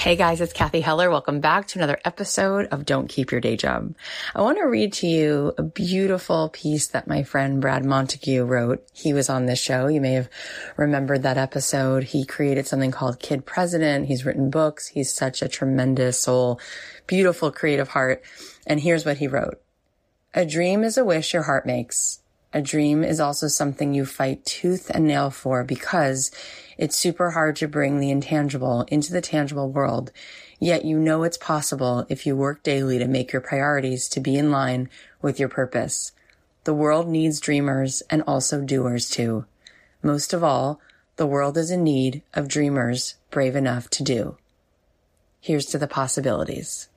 Hey guys, it's Cathy Heller. Welcome back to another episode of Don't Keep Your Day Job. I want to read to you a beautiful piece that my friend Brad Montague wrote. He was on this show. You may have remembered that episode. He created something called Kid President. He's written books. He's such a tremendous soul, beautiful creative heart. And here's what he wrote. A dream is a wish your heart makes. A dream is also something you fight tooth and nail for because it's super hard to bring the intangible into the tangible world. Yet you know it's possible if you work daily to make your priorities to be in line with your purpose. The world needs dreamers and also doers too. Most of all, the world is in need of dreamers brave enough to do. Here's to the possibilities.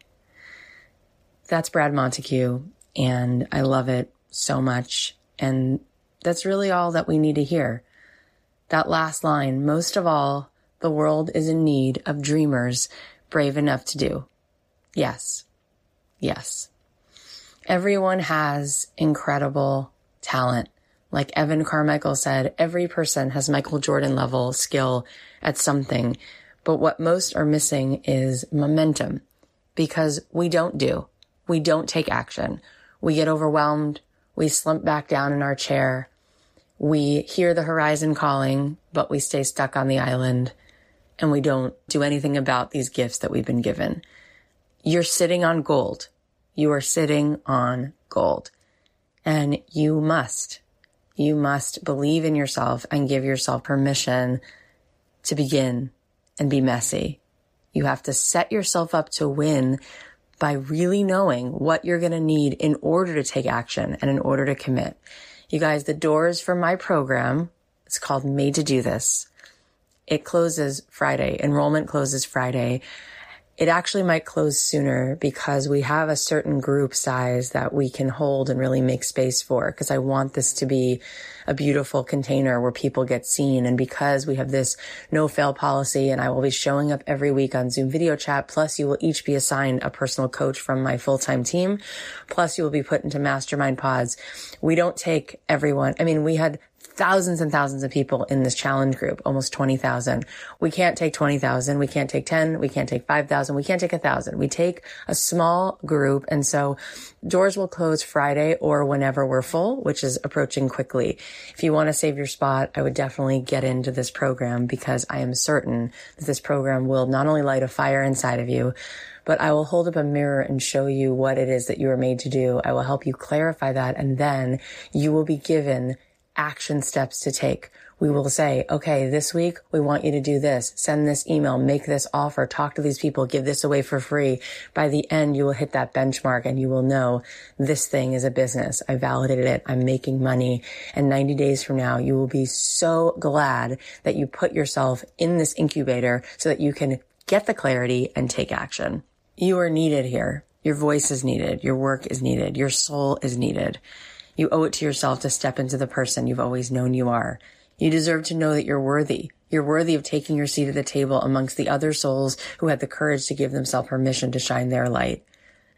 That's Brad Montague, and I love it so much. And that's really all that we need to hear. That last line, most of all, the world is in need of dreamers brave enough to do. Yes. Yes. Everyone has incredible talent. Like Evan Carmichael said, every person has Michael Jordan level skill at something. But what most are missing is momentum because we don't do. We don't take action. We get overwhelmed. We slump back down in our chair. We hear the horizon calling, but we stay stuck on the island and we don't do anything about these gifts that we've been given. You're sitting on gold. You are sitting on gold and you must, you must believe in yourself and give yourself permission to begin and be messy. You have to set yourself up to win by really knowing what you're going to need in order to take action and in order to commit. You guys, the doors for my program, it's called Made to Do This. It closes Friday. Enrollment closes Friday. It actually might close sooner because we have a certain group size that we can hold and really make space for. Cause I want this to be a beautiful container where people get seen. And because we have this no fail policy and I will be showing up every week on Zoom video chat, plus you will each be assigned a personal coach from my full-time team. Plus you will be put into mastermind pods. We don't take everyone. I mean, we had thousands and thousands of people in this challenge group, almost 20,000. We can't take 20,000. We can't take 10. We can't take 5,000. We can't take a thousand. We take a small group. And so doors will close Friday or whenever we're full, which is approaching quickly. If you want to save your spot, I would definitely get into this program because I am certain that this program will not only light a fire inside of you, but I will hold up a mirror and show you what it is that you are made to do. I will help you clarify that. And then you will be given action steps to take. We will say, okay, this week we want you to do this, send this email, make this offer, talk to these people, give this away for free. By the end, you will hit that benchmark and you will know this thing is a business. I validated it. I'm making money. And 90 days from now, you will be so glad that you put yourself in this incubator so that you can get the clarity and take action. You are needed here. Your voice is needed. Your work is needed. Your soul is needed. You owe it to yourself to step into the person you've always known you are. You deserve to know that you're worthy. You're worthy of taking your seat at the table amongst the other souls who had the courage to give themselves permission to shine their light.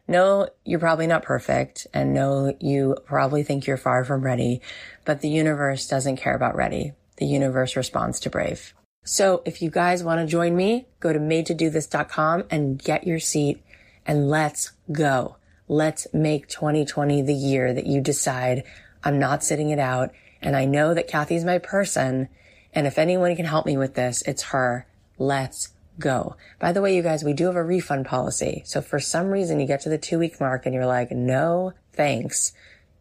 No, you're probably not perfect, and no, you probably think you're far from ready, but the universe doesn't care about ready. The universe responds to brave. So if you guys want to join me, go to madetodothis.com and get your seat and let's go. Let's make 2020 the year that you decide I'm not sitting it out. And I know that Cathy's my person. And if anyone can help me with this, it's her. Let's go. By the way, you guys, we do have a refund policy. So for some reason you get to the two week mark and you're like, no, thanks.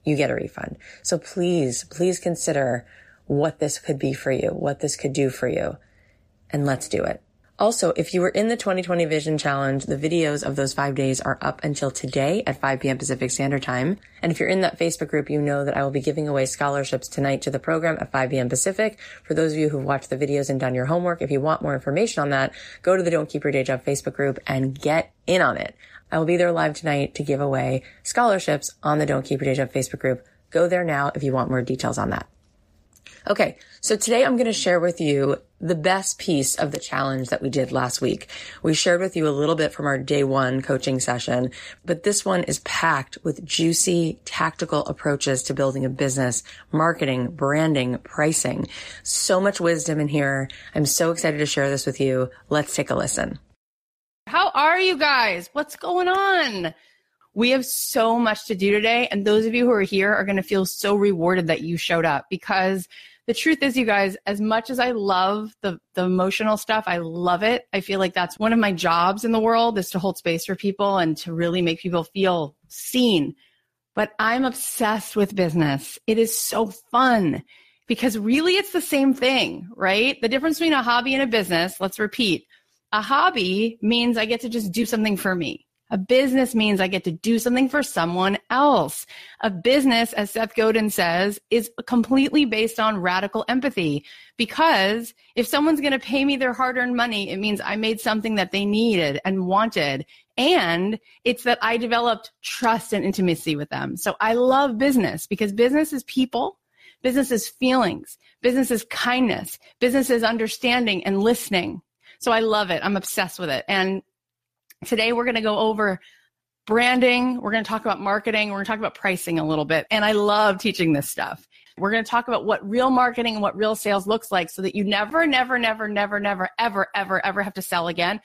You get a refund. So please, please consider what this could be for you, what this could do for you. And let's do it. Also, if you were in the 2020 Vision Challenge, the videos of those five days are up until today at 5 p.m. Pacific Standard Time. And if you're in that Facebook group, you know that I will be giving away scholarships tonight to the program at 5 p.m. Pacific. For those of you who've watched the videos and done your homework, if you want more information on that, go to the Don't Keep Your Day Job Facebook group and get in on it. I will be there live tonight to give away scholarships on the Don't Keep Your Day Job Facebook group. Go there now if you want more details on that. Okay. So today I'm going to share with you the best piece of the challenge that we did last week. We shared with you a little bit from our day one coaching session, but this one is packed with juicy tactical approaches to building a business, marketing, branding, pricing. So much wisdom in here. I'm so excited to share this with you. Let's take a listen. How are you guys? What's going on? We have so much to do today. And those of you who are here are going to feel so rewarded that you showed up because the truth is, you guys, as much as I love the, the emotional stuff, I love it. I feel like that's one of my jobs in the world is to hold space for people and to really make people feel seen. But I'm obsessed with business. It is so fun because really it's the same thing, right? The difference between a hobby and a business, let's repeat. A hobby means I get to just do something for me. A business means I get to do something for someone else. A business, as Seth Godin says, is completely based on radical empathy because if someone's going to pay me their hard earned money, it means I made something that they needed and wanted. And it's that I developed trust and intimacy with them. So I love business because business is people. Business is feelings. Business is kindness. Business is understanding and listening. So I love it. I'm obsessed with it. And Today, we're going to go over branding. We're going to talk about marketing. We're going to talk about pricing a little bit. And I love teaching this stuff. We're going to talk about what real marketing and what real sales looks like so that you never, never, never, never, never, ever, ever, ever have to sell again.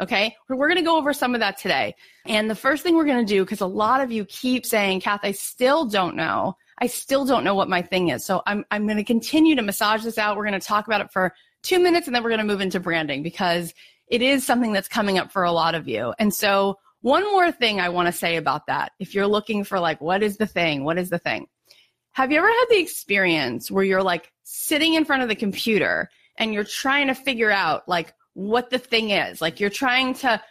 Okay. We're going to go over some of that today. And the first thing we're going to do, because a lot of you keep saying, Kath, I still don't know. I still don't know what my thing is. So I'm, I'm going to continue to massage this out. We're going to talk about it for two minutes and then we're going to move into branding because it is something that's coming up for a lot of you. And so, one more thing I want to say about that. If you're looking for, like, what is the thing? What is the thing? Have you ever had the experience where you're like sitting in front of the computer and you're trying to figure out, like, what the thing is? Like, you're trying to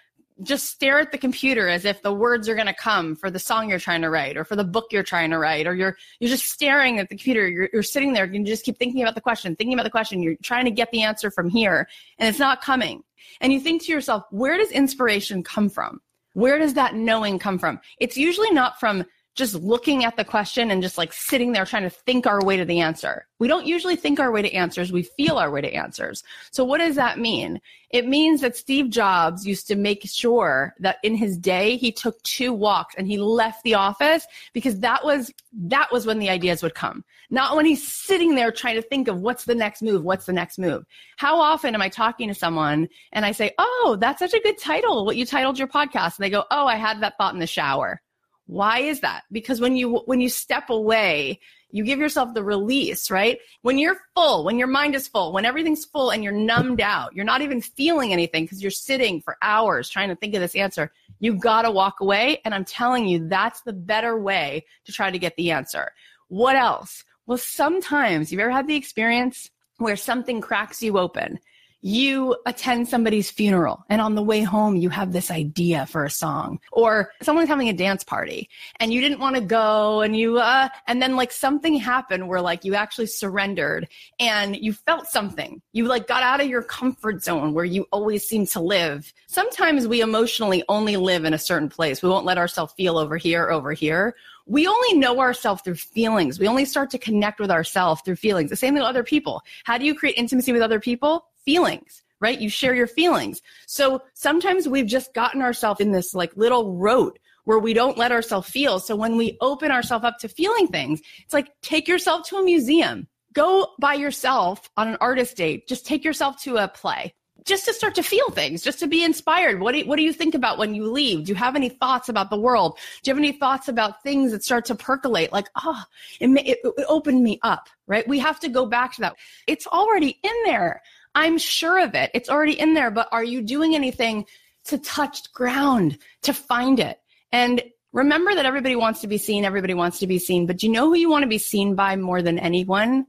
just stare at the computer as if the words are going to come for the song you're trying to write or for the book you're trying to write or you're you're just staring at the computer. You're, you're sitting there and you just keep thinking about the question thinking about the question. You're trying to get the answer from here and it's not coming. And you think to yourself where does inspiration come from? Where does that knowing come from? It's usually not from just looking at the question and just like sitting there trying to think our way to the answer. We don't usually think our way to answers. We feel our way to answers. So what does that mean? It means that Steve Jobs used to make sure that in his day, he took two walks and he left the office because that was, that was when the ideas would come. Not when he's sitting there trying to think of what's the next move? What's the next move? How often am I talking to someone and I say, Oh, that's such a good title. What you titled your podcast. And they go, Oh, I had that thought in the shower. Why is that? Because when you when you step away, you give yourself the release, right? When you're full, when your mind is full, when everything's full and you're numbed out, you're not even feeling anything because you're sitting for hours trying to think of this answer. You got to walk away and I'm telling you that's the better way to try to get the answer. What else? Well, sometimes you've ever had the experience where something cracks you open you attend somebody's funeral and on the way home you have this idea for a song or someone's having a dance party and you didn't want to go and you uh and then like something happened where like you actually surrendered and you felt something you like got out of your comfort zone where you always seem to live sometimes we emotionally only live in a certain place we won't let ourselves feel over here over here we only know ourselves through feelings. We only start to connect with ourselves through feelings. The same thing with other people. How do you create intimacy with other people? Feelings right? You share your feelings. So sometimes we've just gotten ourselves in this like little road where we don't let ourselves feel. So when we open ourselves up to feeling things, it's like take yourself to a museum. Go by yourself on an artist date. Just take yourself to a play. Just to start to feel things, just to be inspired. What do, you, what do you think about when you leave? Do you have any thoughts about the world? Do you have any thoughts about things that start to percolate? Like, oh, it, it, it opened me up, right? We have to go back to that. It's already in there. I'm sure of it. It's already in there, but are you doing anything to touch ground to find it? And remember that everybody wants to be seen, everybody wants to be seen, but do you know who you want to be seen by more than anyone?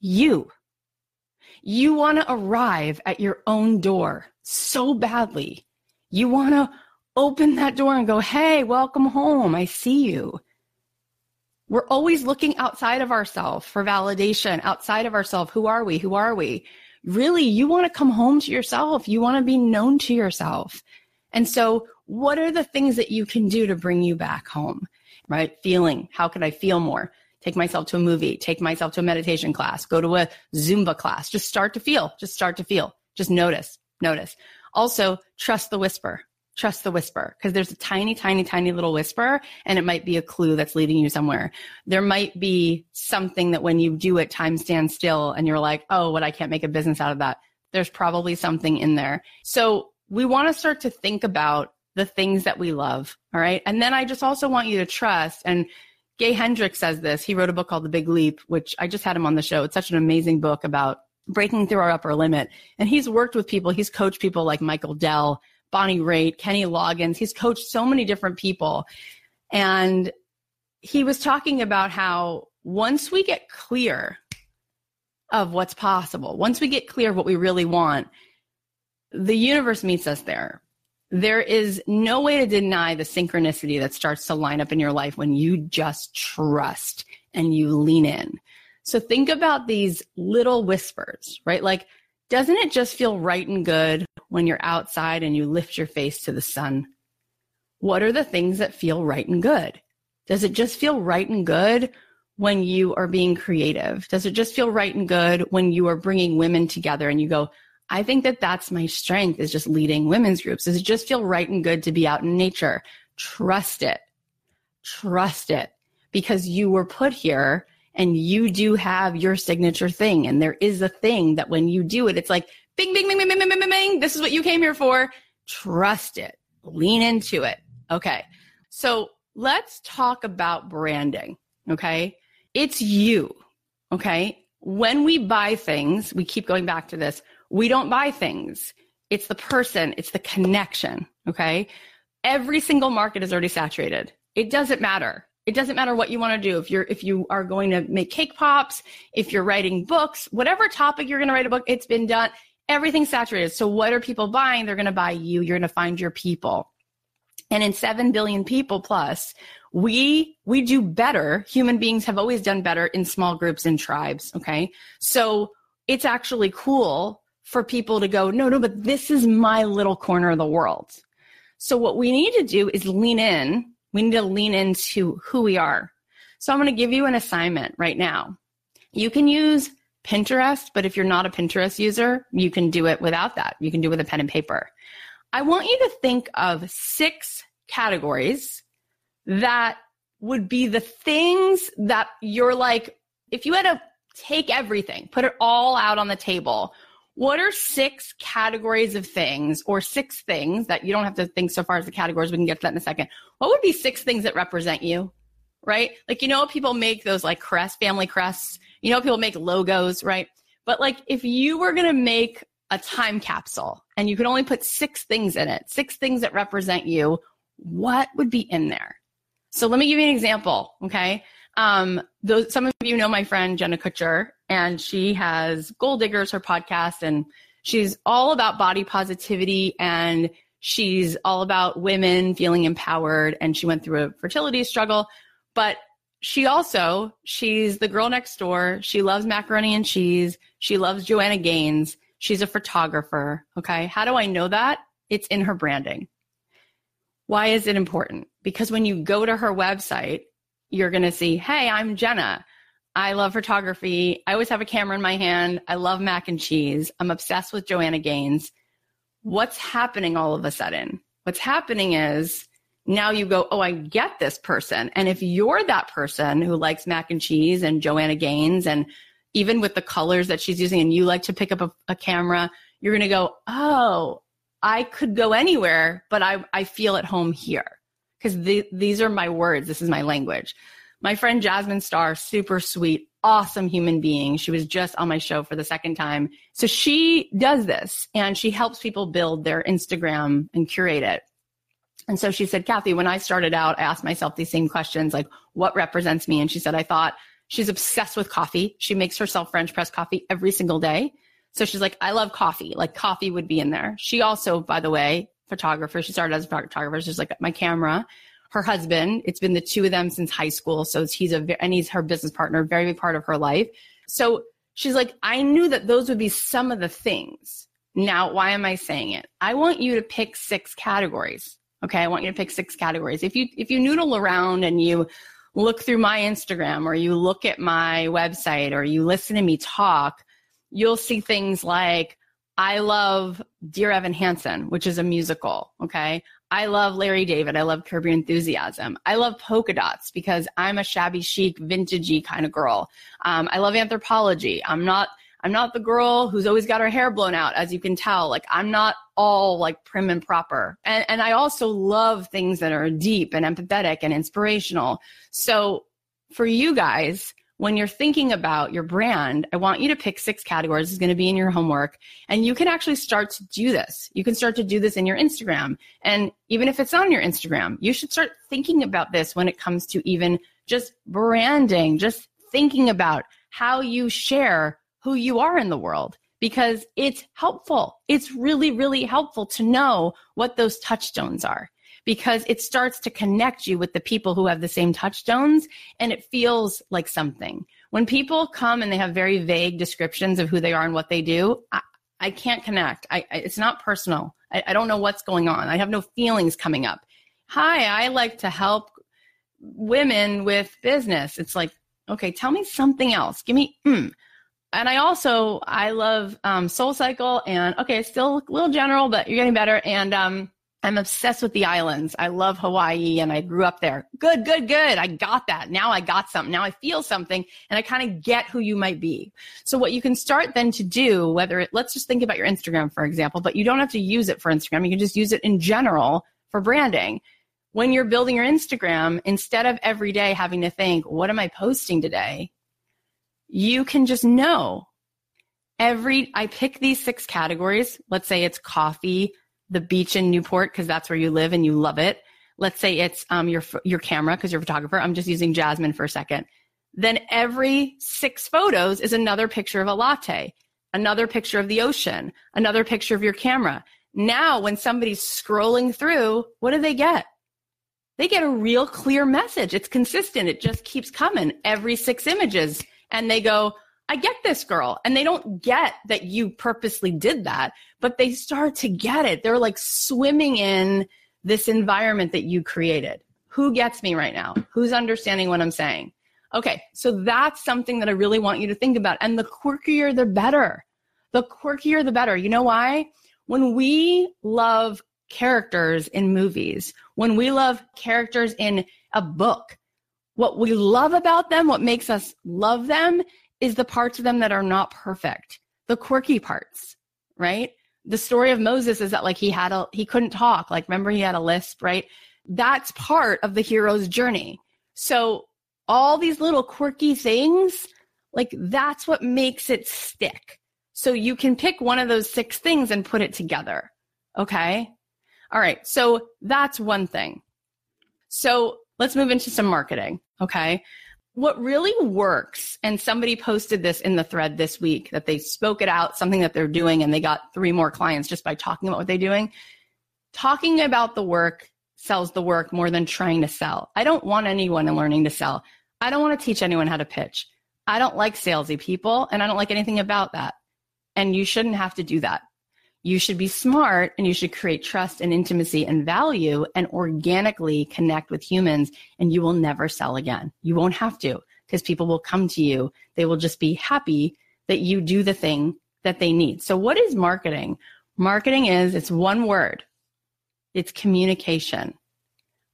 You. You want to arrive at your own door so badly. You want to open that door and go, Hey, welcome home. I see you. We're always looking outside of ourselves for validation, outside of ourselves. Who are we? Who are we? Really you want to come home to yourself. You want to be known to yourself. And so what are the things that you can do to bring you back home? Right? Feeling. How can I feel more? Take myself to a movie, take myself to a meditation class, go to a Zumba class. Just start to feel. Just start to feel. Just notice. Notice. Also, trust the whisper trust the whisper because there's a tiny, tiny, tiny little whisper and it might be a clue that's leading you somewhere. There might be something that when you do it, time stands still and you're like, oh, what I can't make a business out of that. There's probably something in there. So we want to start to think about the things that we love. All right. And then I just also want you to trust and Gay Hendricks says this. He wrote a book called The Big Leap, which I just had him on the show. It's such an amazing book about breaking through our upper limit. And he's worked with people, he's coached people like Michael Dell, Bonnie Raitt, Kenny Loggins. He's coached so many different people. And he was talking about how once we get clear of what's possible, once we get clear of what we really want, the universe meets us there. There is no way to deny the synchronicity that starts to line up in your life when you just trust and you lean in. So think about these little whispers, right? Like doesn't it just feel right and good when you're outside and you lift your face to the sun? What are the things that feel right and good? Does it just feel right and good when you are being creative? Does it just feel right and good when you are bringing women together and you go, I think that that's my strength is just leading women's groups. Does it just feel right and good to be out in nature? Trust it. Trust it because you were put here and you do have your signature thing. And there is a thing that when you do it, it's like bing, bing, bing, bing, bing, bing, bing, bing. This is what you came here for. Trust it. Lean into it. Okay. So let's talk about branding. Okay. It's you. Okay. When we buy things, we keep going back to this. We don't buy things. It's the person. It's the connection. Okay. Every single market is already saturated. It doesn't matter. It doesn't matter what you want to do. If you're if you are going to make cake pops, if you're writing books, whatever topic you're going to write a book, it's been done. everything's saturated. So what are people buying? They're going to buy you. You're going to find your people. And in 7 billion people plus, we we do better. Human beings have always done better in small groups and tribes, okay? So it's actually cool for people to go, "No, no, but this is my little corner of the world." So what we need to do is lean in. We need to lean into who we are. So I'm going to give you an assignment right now. You can use Pinterest, but if you're not a Pinterest user, you can do it without that. You can do it with a pen and paper. I want you to think of six categories that would be the things that you're like, if you had to take everything, put it all out on the table, what are six categories of things or six things that you don't have to think so far as the categories? We can get to that in a second. What would be six things that represent you? Right? Like, you know, people make those like crest, family crests you know, people make logos, right? But like if you were going to make a time capsule and you could only put six things in it, six things that represent you, what would be in there? So let me give you an example. Okay. Um, those, some of you know my friend Jenna Kutcher, and she has Goal Diggers, her podcast, and she's all about body positivity and she's all about women feeling empowered. And she went through a fertility struggle, but she also she's the girl next door. She loves macaroni and cheese. She loves joanna gaines. She's a photographer okay? How do i know that? It's in her branding. Why is it important? Because when you go to her website you're going to see hey i'm jenna. I love photography. I always have a camera in my hand. I love mac and cheese. I'm obsessed with joanna gaines. What's happening all of a sudden? What's happening is now you go, oh, I get this person. And if you're that person who likes mac and cheese and Joanna Gaines, and even with the colors that she's using, and you like to pick up a, a camera, you're going to go, oh, I could go anywhere, but I, I feel at home here because the, these are my words. This is my language. My friend Jasmine Star, super sweet, awesome human being. She was just on my show for the second time. So she does this and she helps people build their Instagram and curate it. And so she said, Cathy, when I started out, I asked myself these same questions like, what represents me? And she said, I thought she's obsessed with coffee. She makes herself French press coffee every single day. So she's like, I love coffee. Like coffee would be in there. She also, by the way, photographer. She started as a photographer. She's like my camera. Her husband, it's been the two of them since high school. So he's a, and he's her business partner, very big part of her life. So she's like, I knew that those would be some of the things. Now, why am I saying it? I want you to pick six categories Okay, I want you to pick six categories. If you if you noodle around and you look through my Instagram or you look at my website or you listen to me talk, you'll see things like I love Dear Evan Hansen, which is a musical. Okay. I love Larry David. I love Curb Your Enthusiasm. I love polka dots because I'm a shabby chic, vintagey kind of girl. Um, I love Anthropologie. I'm not I'm not the girl who's always got her hair blown out, as you can tell. Like I'm not all like prim and proper. And, and I also love things that are deep and empathetic and inspirational. So for you guys, when you're thinking about your brand, I want you to pick six categories. It's going to be in your homework. And you can actually start to do this. You can start to do this in your Instagram. And even if it's on your Instagram, you should start thinking about this when it comes to even just branding, just thinking about how you share who you are in the world because it's helpful. It's really, really helpful to know what those touchstones are because it starts to connect you with the people who have the same touchstones and it feels like something. When people come and they have very vague descriptions of who they are and what they do, I, I can't connect. I, I, it's not personal. I, I don't know what's going on. I have no feelings coming up. Hi, I like to help women with business. It's like, okay, tell me something else. Give me, mm, and I also I love um, Soul Cycle and okay, still a little general, but you're getting better. And um, I'm obsessed with the islands. I love Hawaii and I grew up there. Good, good, good. I got that. Now I got something. Now I feel something and I kind of get who you might be. So what you can start then to do, whether it, let's just think about your Instagram, for example, but you don't have to use it for Instagram. You can just use it in general for branding. When you're building your Instagram, instead of every day having to think, what am I posting today? you can just know every, I pick these six categories. Let's say it's coffee, the beach in Newport, because that's where you live and you love it. Let's say it's um, your, your camera, because you're a photographer. I'm just using Jasmine for a second. Then every six photos is another picture of a latte. another picture of the ocean, another picture of your camera. Now, when somebody's scrolling through, what do they get? They get a real clear message. It's consistent. It just keeps coming every six images. And they go, I get this girl. And they don't get that you purposely did that, but they start to get it. They're like swimming in this environment that you created. Who gets me right now? Who's understanding what I'm saying? Okay, so that's something that I really want you to think about. And the quirkier, the better. The quirkier, the better. You know why? When we love characters in movies, when we love characters in a book, what we love about them, what makes us love them, is the parts of them that are not perfect, the quirky parts, right? The story of Moses is that like he had a, he couldn't talk. Like remember he had a lisp, right? That's part of the hero's journey. So all these little quirky things, like that's what makes it stick. So you can pick one of those six things and put it together. Okay. All right. So that's one thing. So let's move into some marketing. Okay. What really works, and somebody posted this in the thread this week that they spoke it out, something that they're doing, and they got three more clients just by talking about what they're doing. Talking about the work sells the work more than trying to sell. I don't want anyone learning to sell. I don't want to teach anyone how to pitch. I don't like salesy people and I don't like anything about that. And you shouldn't have to do that. You should be smart and you should create trust and intimacy and value and organically connect with humans and you will never sell again. You won't have to because people will come to you. They will just be happy that you do the thing that they need. So what is marketing? Marketing is, it's one word. It's communication.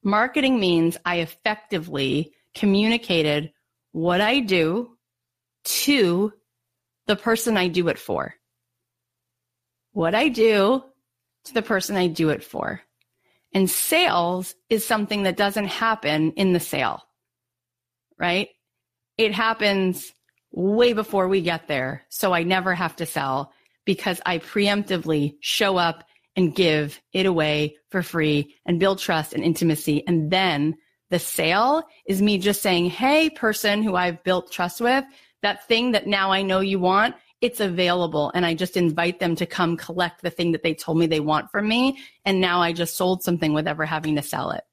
Marketing means I effectively communicated what I do to the person I do it for. What I do to the person I do it for. And sales is something that doesn't happen in the sale, right? It happens way before we get there. So I never have to sell because I preemptively show up and give it away for free and build trust and intimacy. And then the sale is me just saying, Hey, person who I've built trust with, that thing that now I know you want, it's available. And I just invite them to come collect the thing that they told me they want from me. And now I just sold something with ever having to sell it.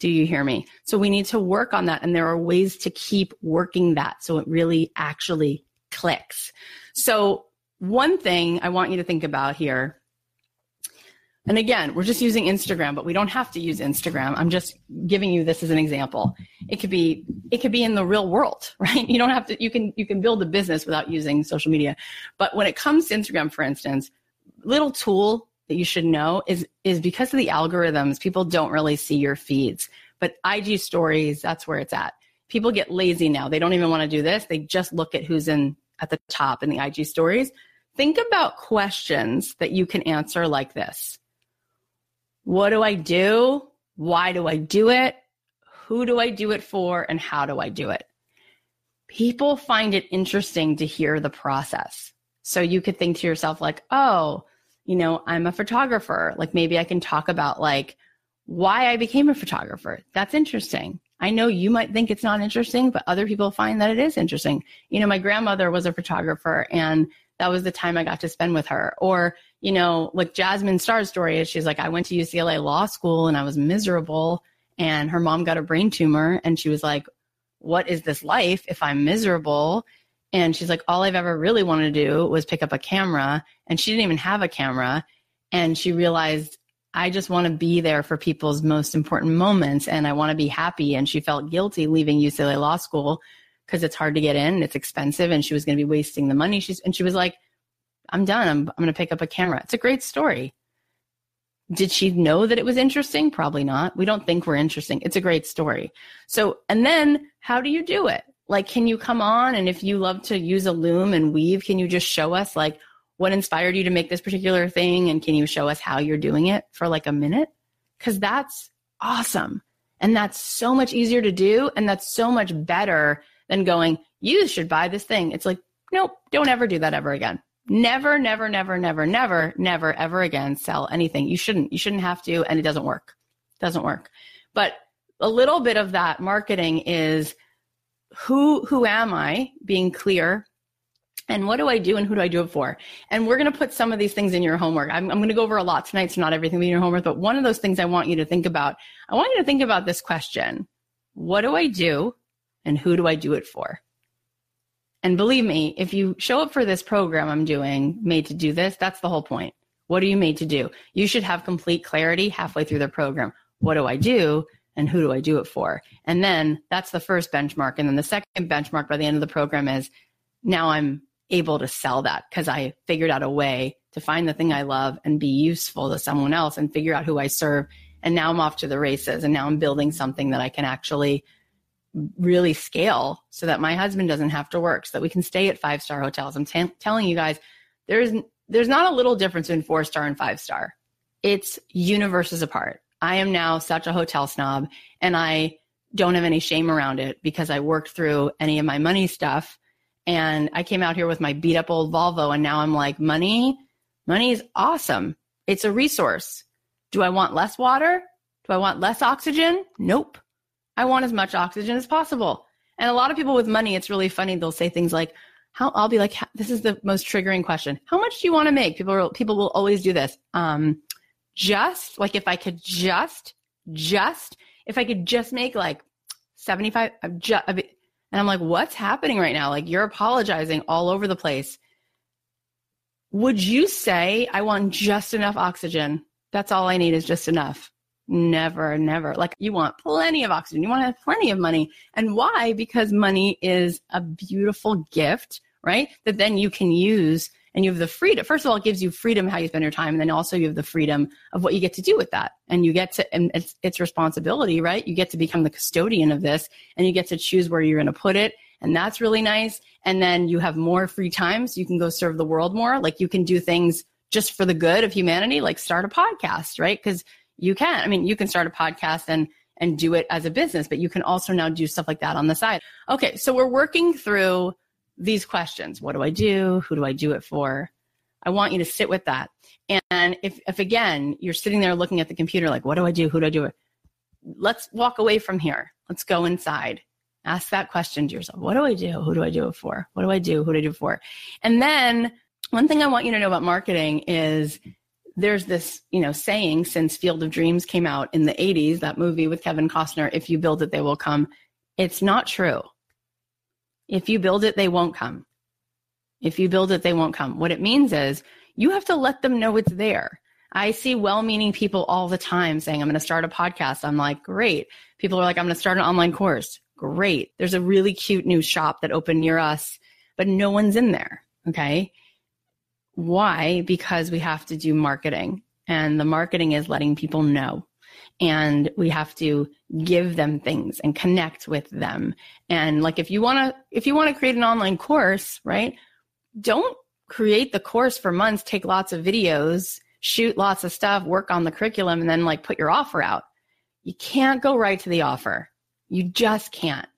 Do you hear me? So we need to work on that. And there are ways to keep working that so it really actually clicks. So one thing I want you to think about here and again, we're just using Instagram, but we don't have to use Instagram. I'm just giving you this as an example. It could be it could be in the real world, right? You don't have to you can you can build a business without using social media. But when it comes to Instagram, for instance, little tool that you should know is is because of the algorithms, people don't really see your feeds. But IG stories, that's where it's at. People get lazy now. They don't even want to do this. They just look at who's in at the top in the IG stories. Think about questions that you can answer like this what do I do? Why do I do it? Who do I do it for? And how do I do it? People find it interesting to hear the process. So you could think to yourself, like, oh, you know, I'm a photographer. Like maybe I can talk about like why I became a photographer. That's interesting. I know you might think it's not interesting, but other people find that it is interesting. You know, my grandmother was a photographer and that was the time I got to spend with her. Or, you know, like Jasmine Star's story is she's like, I went to UCLA law school and I was miserable and her mom got a brain tumor and she was like, what is this life if I'm miserable? And she's like, all I've ever really wanted to do was pick up a camera. And she didn't even have a camera. And she realized, I just want to be there for people's most important moments and I want to be happy. And she felt guilty leaving UCLA Law School because it's hard to get in, it's expensive, and she was going to be wasting the money. She's and she was like, "I'm done. I'm, I'm going to pick up a camera." It's a great story. Did she know that it was interesting? Probably not. We don't think we're interesting. It's a great story. So, and then how do you do it? Like, can you come on and if you love to use a loom and weave, can you just show us like what inspired you to make this particular thing? And can you show us how you're doing it for like a minute? Cause that's awesome. And that's so much easier to do. And that's so much better than going, you should buy this thing. It's like, nope, don't ever do that ever again. Never, never, never, never, never, never, ever again sell anything. You shouldn't. You shouldn't have to, and it doesn't work. It doesn't work. But a little bit of that marketing is who who am I? Being clear And what do I do and who do I do it for? And we're going to put some of these things in your homework. I'm, I'm going to go over a lot tonight, so not everything in your homework, but one of those things I want you to think about, I want you to think about this question. What do I do and who do I do it for? And believe me, if you show up for this program I'm doing, made to do this, that's the whole point. What are you made to do? You should have complete clarity halfway through the program. What do I do? And who do I do it for? And then that's the first benchmark. And then the second benchmark by the end of the program is now I'm able to sell that because I figured out a way to find the thing I love and be useful to someone else and figure out who I serve. And now I'm off to the races and now I'm building something that I can actually really scale so that my husband doesn't have to work so that we can stay at five star hotels. I'm t- telling you guys, there's there's not a little difference in four star and five star. It's universes apart. I am now such a hotel snob and I don't have any shame around it because I worked through any of my money stuff and I came out here with my beat up old Volvo and now I'm like money money is awesome. It's a resource. Do I want less water? Do I want less oxygen? Nope. I want as much oxygen as possible. And a lot of people with money, it's really funny. They'll say things like, how I'll be like, this is the most triggering question. How much do you want to make? People will, people will always do this. Um, just like if I could just, just, if I could just make like 75, just, and I'm like, what's happening right now? Like you're apologizing all over the place. Would you say I want just enough oxygen? That's all I need is just enough. Never, never. Like you want plenty of oxygen. You want to have plenty of money. And why? Because money is a beautiful gift, right? That then you can use and you have the freedom. First of all, it gives you freedom how you spend your time. And then also you have the freedom of what you get to do with that. And you get to, and it's, it's responsibility, right? You get to become the custodian of this and you get to choose where you're going to put it. And that's really nice. And then you have more free time. So you can go serve the world more. Like you can do things just for the good of humanity, like start a podcast, right? Because you can. I mean, you can start a podcast and and do it as a business, but you can also now do stuff like that on the side. Okay, so we're working through these questions. What do I do? Who do I do it for? I want you to sit with that. And if if again, you're sitting there looking at the computer like, what do I do? Who do I do it? Let's walk away from here. Let's go inside. Ask that question to yourself. What do I do? Who do I do it for? What do I do? Who do I do it for? And then one thing I want you to know about marketing is there's this, you know, saying since Field of Dreams came out in the 80s, that movie with Kevin Costner, if you build it, they will come. It's not true. If you build it, they won't come. If you build it, they won't come. What it means is you have to let them know it's there. I see well meaning people all the time saying, I'm going to start a podcast. I'm like, great. People are like, I'm going to start an online course. Great. There's a really cute new shop that opened near us, but no one's in there. Okay. Why? Because we have to do marketing and the marketing is letting people know and we have to give them things and connect with them. And like if you want to if you want to create an online course, right? Don't create the course for months, take lots of videos, shoot lots of stuff, work on the curriculum and then like put your offer out. You can't go right to the offer. You just can't.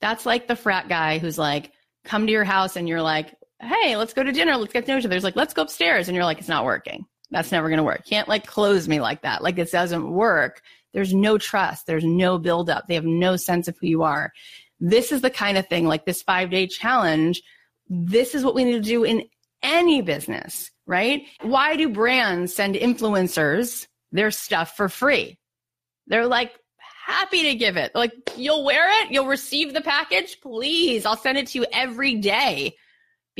That's like the frat guy who's like come to your house and you're like, hey, let's go to dinner. Let's get to know each other. There's like, let's go upstairs. And you're like, it's not working. That's never going to work. Can't like close me like that. Like it doesn't work. There's no trust. There's no buildup. They have no sense of who you are. This is the kind of thing like this five day challenge. This is what we need to do in any business, right? Why do brands send influencers their stuff for free? They're like, happy to give it. Like, you'll wear it, you'll receive the package. Please, I'll send it to you every day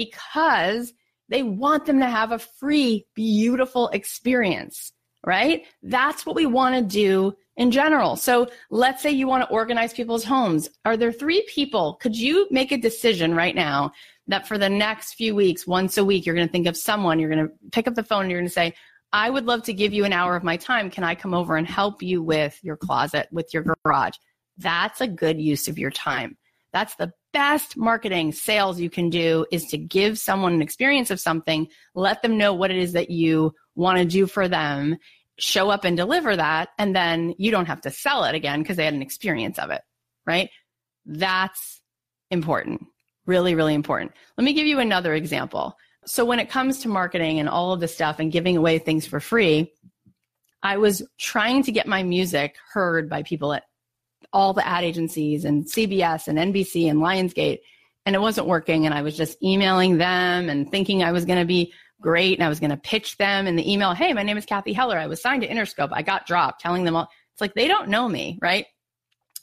because they want them to have a free, beautiful experience, right? That's what we want to do in general. So let's say you want to organize people's homes. Are there three people? Could you make a decision right now that for the next few weeks, once a week, you're going to think of someone, you're going to pick up the phone and you're going to say, I would love to give you an hour of my time. Can I come over and help you with your closet, with your garage? That's a good use of your time. That's the best marketing sales you can do is to give someone an experience of something, let them know what it is that you want to do for them, show up and deliver that, and then you don't have to sell it again because they had an experience of it, right? That's important. Really, really important. Let me give you another example. So, when it comes to marketing and all of this stuff and giving away things for free, I was trying to get my music heard by people at all the ad agencies and CBS and NBC and Lionsgate. and it wasn't working. And I was just emailing them and thinking I was going to be great and I was going to pitch them in the email. Hey, my name is Cathy Heller. I was signed to Interscope. I got dropped telling them all. It's like they don't know me, right?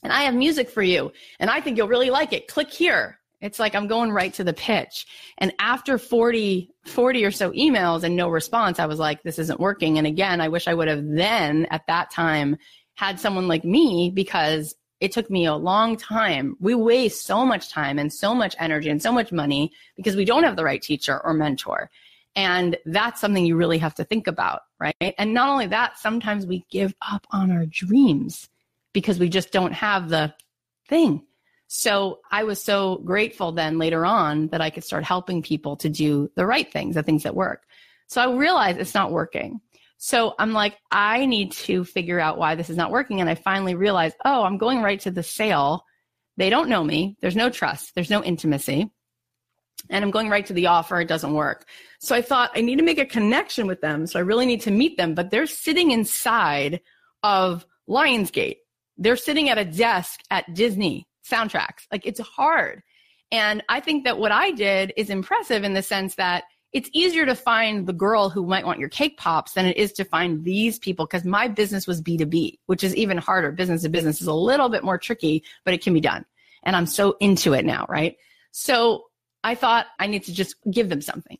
And I have music for you and I think you'll really like it. Click here. It's like I'm going right to the pitch. And after 40, 40 or so emails and no response, I was like, this isn't working. And again, I wish I would have then at that time had someone like me because it took me a long time. We waste so much time and so much energy and so much money because we don't have the right teacher or mentor. And that's something you really have to think about, right? And not only that, sometimes we give up on our dreams because we just don't have the thing. So I was so grateful then later on that I could start helping people to do the right things, the things that work. So I realized it's not working. So I'm like, I need to figure out why this is not working. And I finally realized, oh, I'm going right to the sale. They don't know me. There's no trust. There's no intimacy. And I'm going right to the offer. It doesn't work. So I thought I need to make a connection with them. So I really need to meet them, but they're sitting inside of Lionsgate. They're sitting at a desk at Disney soundtracks. Like it's hard. And I think that what I did is impressive in the sense that it's easier to find the girl who might want your cake pops than it is to find these people because my business was B2B, which is even harder. Business to business is a little bit more tricky, but it can be done. And I'm so into it now, right? So I thought I need to just give them something.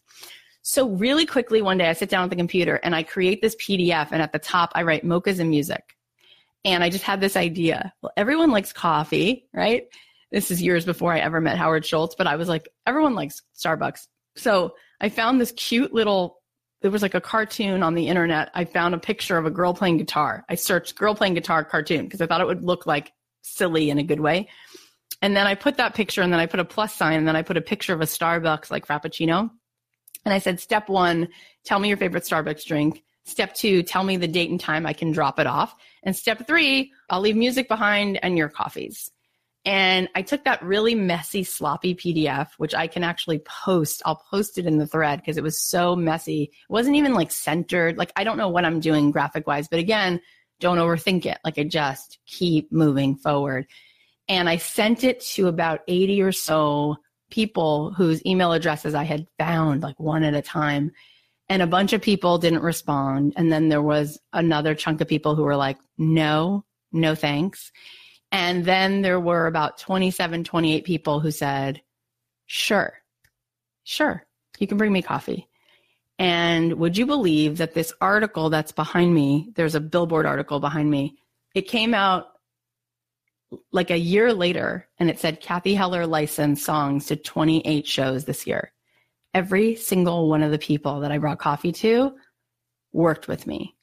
So really quickly one day I sit down at the computer and I create this PDF and at the top I write mochas and music. And I just had this idea. Well, everyone likes coffee, right? This is years before I ever met Howard Schultz, but I was like, everyone likes Starbucks. So I found this cute little, there was like a cartoon on the internet. I found a picture of a girl playing guitar. I searched girl playing guitar cartoon because I thought it would look like silly in a good way. And then I put that picture and then I put a plus sign and then I put a picture of a Starbucks like Frappuccino. And I said, step one, tell me your favorite Starbucks drink. Step two, tell me the date and time I can drop it off. And step three, I'll leave music behind and your coffees. And I took that really messy, sloppy PDF, which I can actually post. I'll post it in the thread because it was so messy. It wasn't even like centered. Like, I don't know what I'm doing graphic wise, but again, don't overthink it. Like, I just keep moving forward. And I sent it to about 80 or so people whose email addresses I had found, like one at a time. And a bunch of people didn't respond. And then there was another chunk of people who were like, no, no thanks. And then there were about 27, 28 people who said, sure, sure, you can bring me coffee. And would you believe that this article that's behind me, there's a billboard article behind me, it came out like a year later and it said Cathy Heller licensed songs to 28 shows this year. Every single one of the people that I brought coffee to worked with me.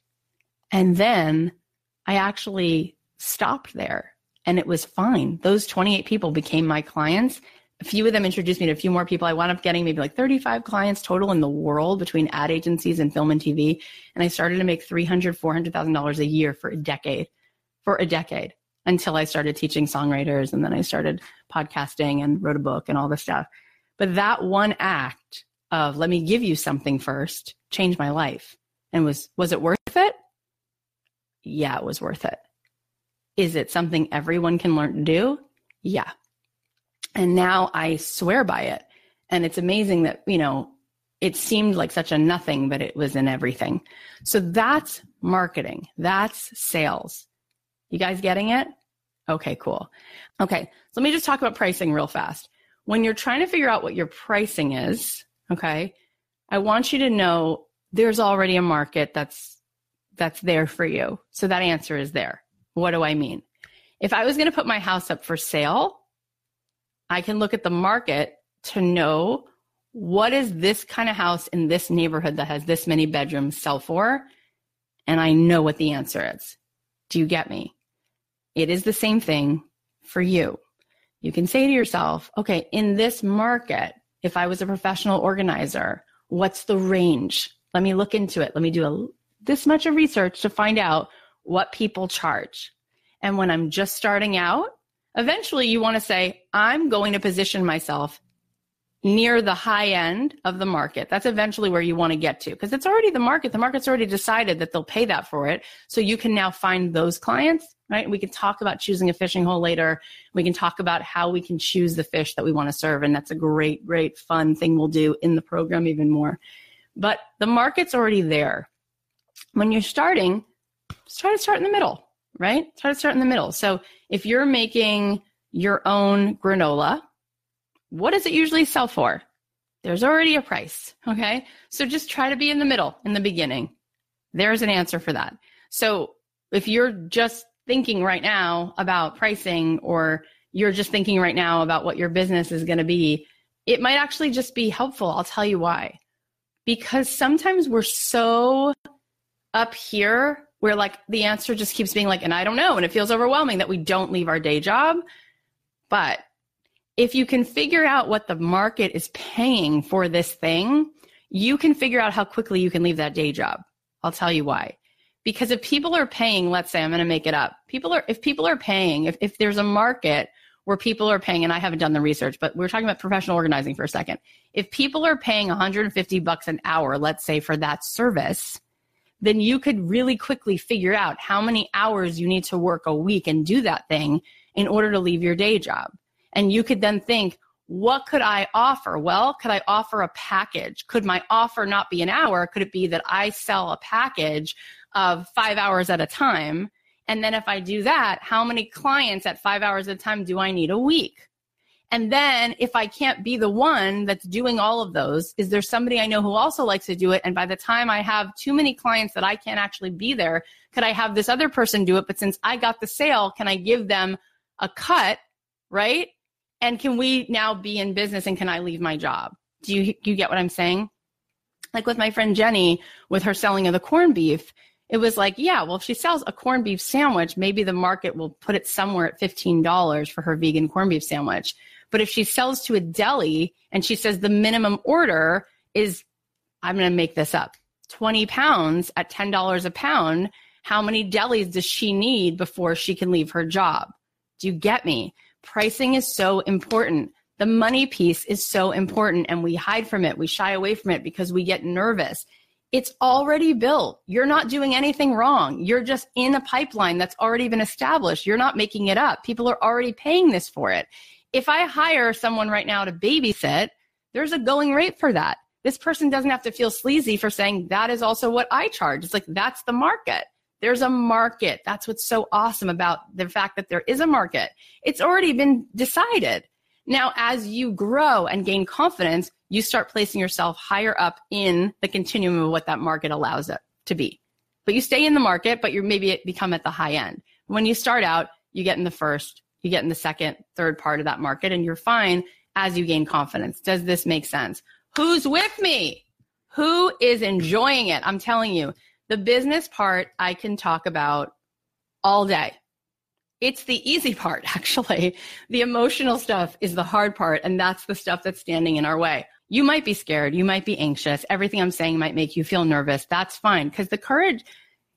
And then I actually stopped there and it was fine. Those 28 people became my clients. A few of them introduced me to a few more people. I wound up getting maybe like 35 clients total in the world between ad agencies and film and TV. And I started to make $300,000, $400,000 a year for a decade, for a decade until I started teaching songwriters. And then I started podcasting and wrote a book and all this stuff. But that one act of let me give you something first changed my life. And was, was it worth it? Yeah, it was worth it. Is it something everyone can learn to do? Yeah. And now I swear by it. And it's amazing that, you know, it seemed like such a nothing, but it was in everything. So that's marketing. That's sales. You guys getting it? Okay, cool. Okay. So let me just talk about pricing real fast. When you're trying to figure out what your pricing is, okay, I want you to know there's already a market that's that's there for you. So that answer is there. What do I mean? If I was going to put my house up for sale, I can look at the market to know what is this kind of house in this neighborhood that has this many bedrooms sell for? And I know what the answer is. Do you get me? It is the same thing for you. You can say to yourself, okay, in this market, if I was a professional organizer, what's the range? Let me look into it. Let me do a, this much of research to find out what people charge. And when I'm just starting out, eventually you want to say, I'm going to position myself near the high end of the market. That's eventually where you want to get to because it's already the market. The market's already decided that they'll pay that for it. So you can now find those clients right? We can talk about choosing a fishing hole later. We can talk about how we can choose the fish that we want to serve. And that's a great, great fun thing we'll do in the program even more. But the market's already there. When you're starting, try to start in the middle, right? Try to start in the middle. So if you're making your own granola, what does it usually sell for? There's already a price. Okay. So just try to be in the middle in the beginning. There's an answer for that. So if you're just thinking right now about pricing or you're just thinking right now about what your business is going to be, it might actually just be helpful. I'll tell you why. Because sometimes we're so up here where like the answer just keeps being like, and I don't know, and it feels overwhelming that we don't leave our day job. But if you can figure out what the market is paying for this thing, you can figure out how quickly you can leave that day job. I'll tell you why. Because if people are paying, let's say I'm going to make it up. People are, if people are paying, if, if there's a market where people are paying, and I haven't done the research, but we're talking about professional organizing for a second. If people are paying 150 bucks an hour, let's say for that service, then you could really quickly figure out how many hours you need to work a week and do that thing in order to leave your day job. And you could then think, what could I offer? Well, could I offer a package? Could my offer not be an hour? Could it be that I sell a package of five hours at a time? And then if I do that, how many clients at five hours at a time do I need a week? And then if I can't be the one that's doing all of those, is there somebody I know who also likes to do it? And by the time I have too many clients that I can't actually be there, could I have this other person do it? But since I got the sale, can I give them a cut, right? And can we now be in business and can I leave my job? Do you, you get what I'm saying? Like with my friend Jenny, with her selling of the corned beef, it was like, yeah, well, if she sells a corned beef sandwich, maybe the market will put it somewhere at $15 for her vegan corned beef sandwich. But if she sells to a deli and she says the minimum order is, I'm going to make this up, 20 pounds at $10 a pound, how many delis does she need before she can leave her job? Do you get me? Pricing is so important. The money piece is so important and we hide from it. We shy away from it because we get nervous. It's already built. You're not doing anything wrong. You're just in a pipeline that's already been established. You're not making it up. People are already paying this for it. If I hire someone right now to babysit, there's a going rate for that. This person doesn't have to feel sleazy for saying that is also what I charge. It's like that's the market. There's a market. That's what's so awesome about the fact that there is a market. It's already been decided. Now, as you grow and gain confidence, you start placing yourself higher up in the continuum of what that market allows it to be. But you stay in the market, but you're maybe become at the high end. When you start out, you get in the first, you get in the second, third part of that market, and you're fine as you gain confidence. Does this make sense? Who's with me? Who is enjoying it? I'm telling you, the business part I can talk about all day. It's the easy part, actually. The emotional stuff is the hard part, and that's the stuff that's standing in our way. You might be scared. You might be anxious. Everything I'm saying might make you feel nervous. That's fine because the courage,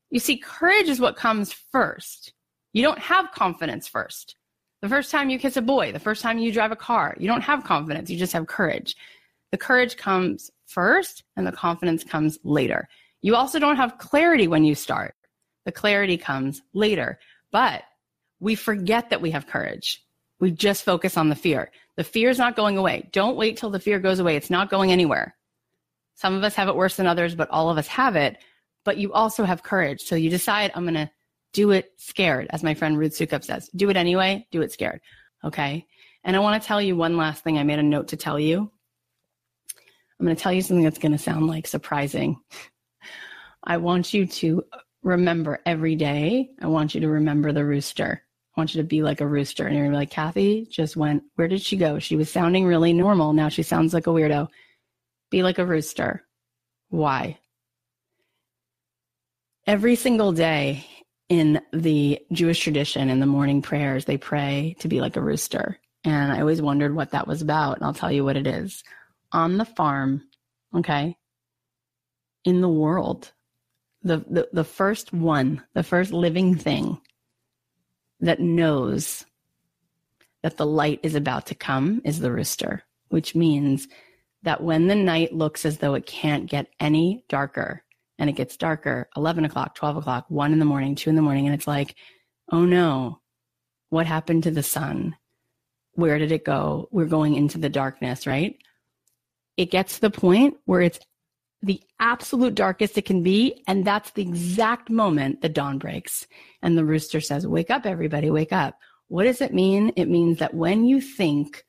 you see, courage is what comes first. You don't have confidence first. The first time you kiss a boy, the first time you drive a car, you don't have confidence. You just have courage. The courage comes first and the confidence comes later. You also don't have clarity when you start. The clarity comes later. But we forget that we have courage. We just focus on the fear. The fear is not going away. Don't wait till the fear goes away. It's not going anywhere. Some of us have it worse than others, but all of us have it. But you also have courage. So you decide, I'm going to do it scared, as my friend Ruth Soukup says. Do it anyway, do it scared. Okay. And I want to tell you one last thing I made a note to tell you. I'm going to tell you something that's going to sound like surprising. I want you to remember every day. I want you to remember the rooster. I want you to be like a rooster. And you're gonna be like, Cathy just went, where did she go? She was sounding really normal. Now she sounds like a weirdo. Be like a rooster. Why? Every single day in the Jewish tradition, in the morning prayers, they pray to be like a rooster. And I always wondered what that was about. And I'll tell you what it is. On the farm, okay, in the world, the, the, the first one, the first living thing that knows that the light is about to come is the rooster, which means that when the night looks as though it can't get any darker and it gets darker 11 o'clock, 12 o'clock, 1 in the morning, 2 in the morning, and it's like, oh no, what happened to the sun? Where did it go? We're going into the darkness, right? It gets to the point where it's the absolute darkest it can be. And that's the exact moment the dawn breaks. And the rooster says, Wake up, everybody, wake up. What does it mean? It means that when you think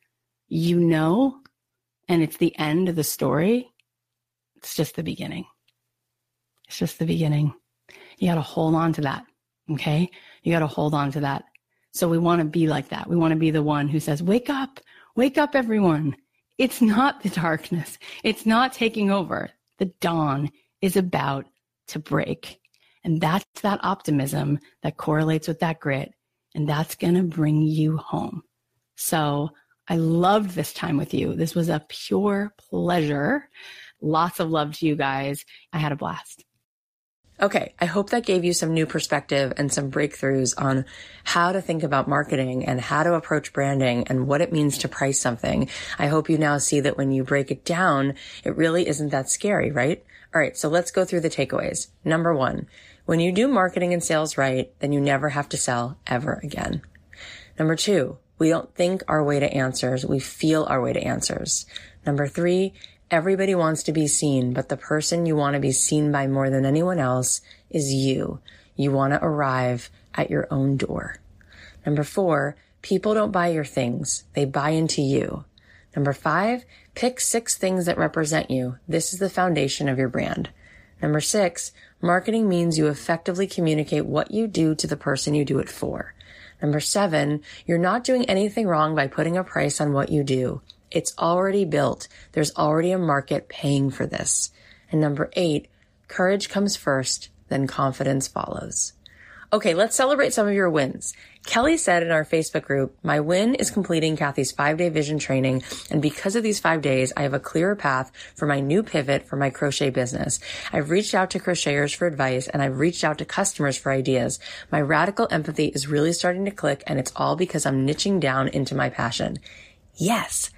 you know and it's the end of the story, it's just the beginning. It's just the beginning. You got to hold on to that. Okay. You got to hold on to that. So we want to be like that. We want to be the one who says, wake up, wake up, everyone. It's not the darkness. It's not taking over. The dawn is about to break. And that's that optimism that correlates with that grit. And that's going to bring you home. So I loved this time with you. This was a pure pleasure. Lots of love to you guys. I had a blast. Okay, I hope that gave you some new perspective and some breakthroughs on how to think about marketing and how to approach branding and what it means to price something. I hope you now see that when you break it down, it really isn't that scary, right? All right, so let's go through the takeaways. Number one, when you do marketing and sales right, then you never have to sell ever again. Number two, we don't think our way to answers. We feel our way to answers. Number three, Everybody wants to be seen, but the person you want to be seen by more than anyone else is you. You want to arrive at your own door. Number four, people don't buy your things. They buy into you. Number five, pick six things that represent you. This is the foundation of your brand. Number six, marketing means you effectively communicate what you do to the person you do it for. Number seven, you're not doing anything wrong by putting a price on what you do. It's already built. There's already a market paying for this. And number eight, courage comes first, then confidence follows. Okay, let's celebrate some of your wins. Kelly said in our Facebook group, my win is completing Cathy's five day vision training. And because of these five days, I have a clearer path for my new pivot for my crochet business. I've reached out to crocheters for advice and I've reached out to customers for ideas. My radical empathy is really starting to click and it's all because I'm niching down into my passion. Yes.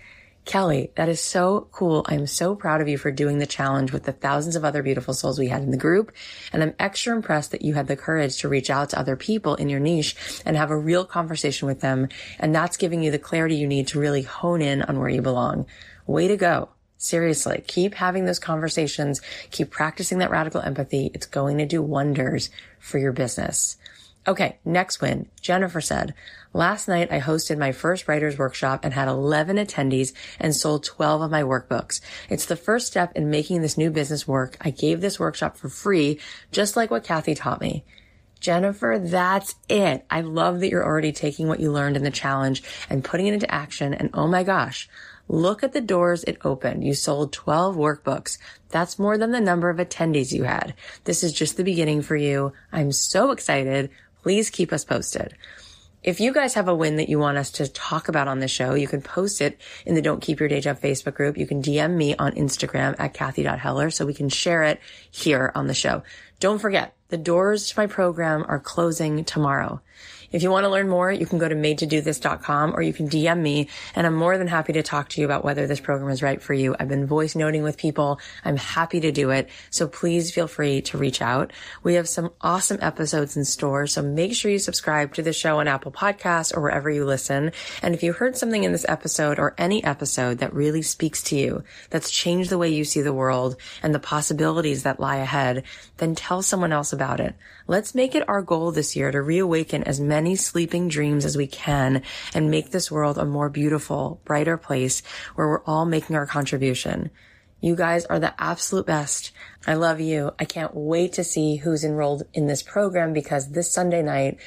Kelly, that is so cool. I'm so proud of you for doing the challenge with the thousands of other beautiful souls we had in the group. And I'm extra impressed that you had the courage to reach out to other people in your niche and have a real conversation with them. And that's giving you the clarity you need to really hone in on where you belong. Way to go. Seriously, keep having those conversations. Keep practicing that radical empathy. It's going to do wonders for your business. Okay, next win. Jennifer said, last night I hosted my first writer's workshop and had 11 attendees and sold 12 of my workbooks. It's the first step in making this new business work. I gave this workshop for free, just like what Cathy taught me. Jennifer, that's it. I love that you're already taking what you learned in the challenge and putting it into action. And oh my gosh, look at the doors it opened. You sold 12 workbooks. That's more than the number of attendees you had. This is just the beginning for you. I'm so excited. Please keep us posted. If you guys have a win that you want us to talk about on the show, you can post it in the Don't Keep Your Day Job Facebook group. You can DM me on Instagram at Cathy.Heller so we can share it here on the show. Don't forget, the doors to my program are closing tomorrow. If you want to learn more, you can go to madetodothis.com or you can DM me and I'm more than happy to talk to you about whether this program is right for you. I've been voice noting with people. I'm happy to do it. So please feel free to reach out. We have some awesome episodes in store. So make sure you subscribe to the show on Apple Podcasts or wherever you listen. And if you heard something in this episode or any episode that really speaks to you, that's changed the way you see the world and the possibilities that lie ahead, then tell someone else about it. Let's make it our goal this year to reawaken as many sleeping dreams as we can and make this world a more beautiful, brighter place where we're all making our contribution. You guys are the absolute best. I love you. I can't wait to see who's enrolled in this program because this Sunday night,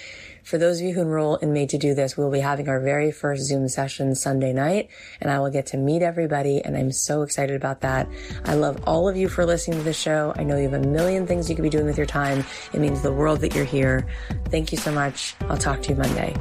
for those of you who enroll in Made to Do This, we'll be having our very first Zoom session Sunday night and I will get to meet everybody. And I'm so excited about that. I love all of you for listening to the show. I know you have a million things you could be doing with your time. It means the world that you're here. Thank you so much. I'll talk to you Monday.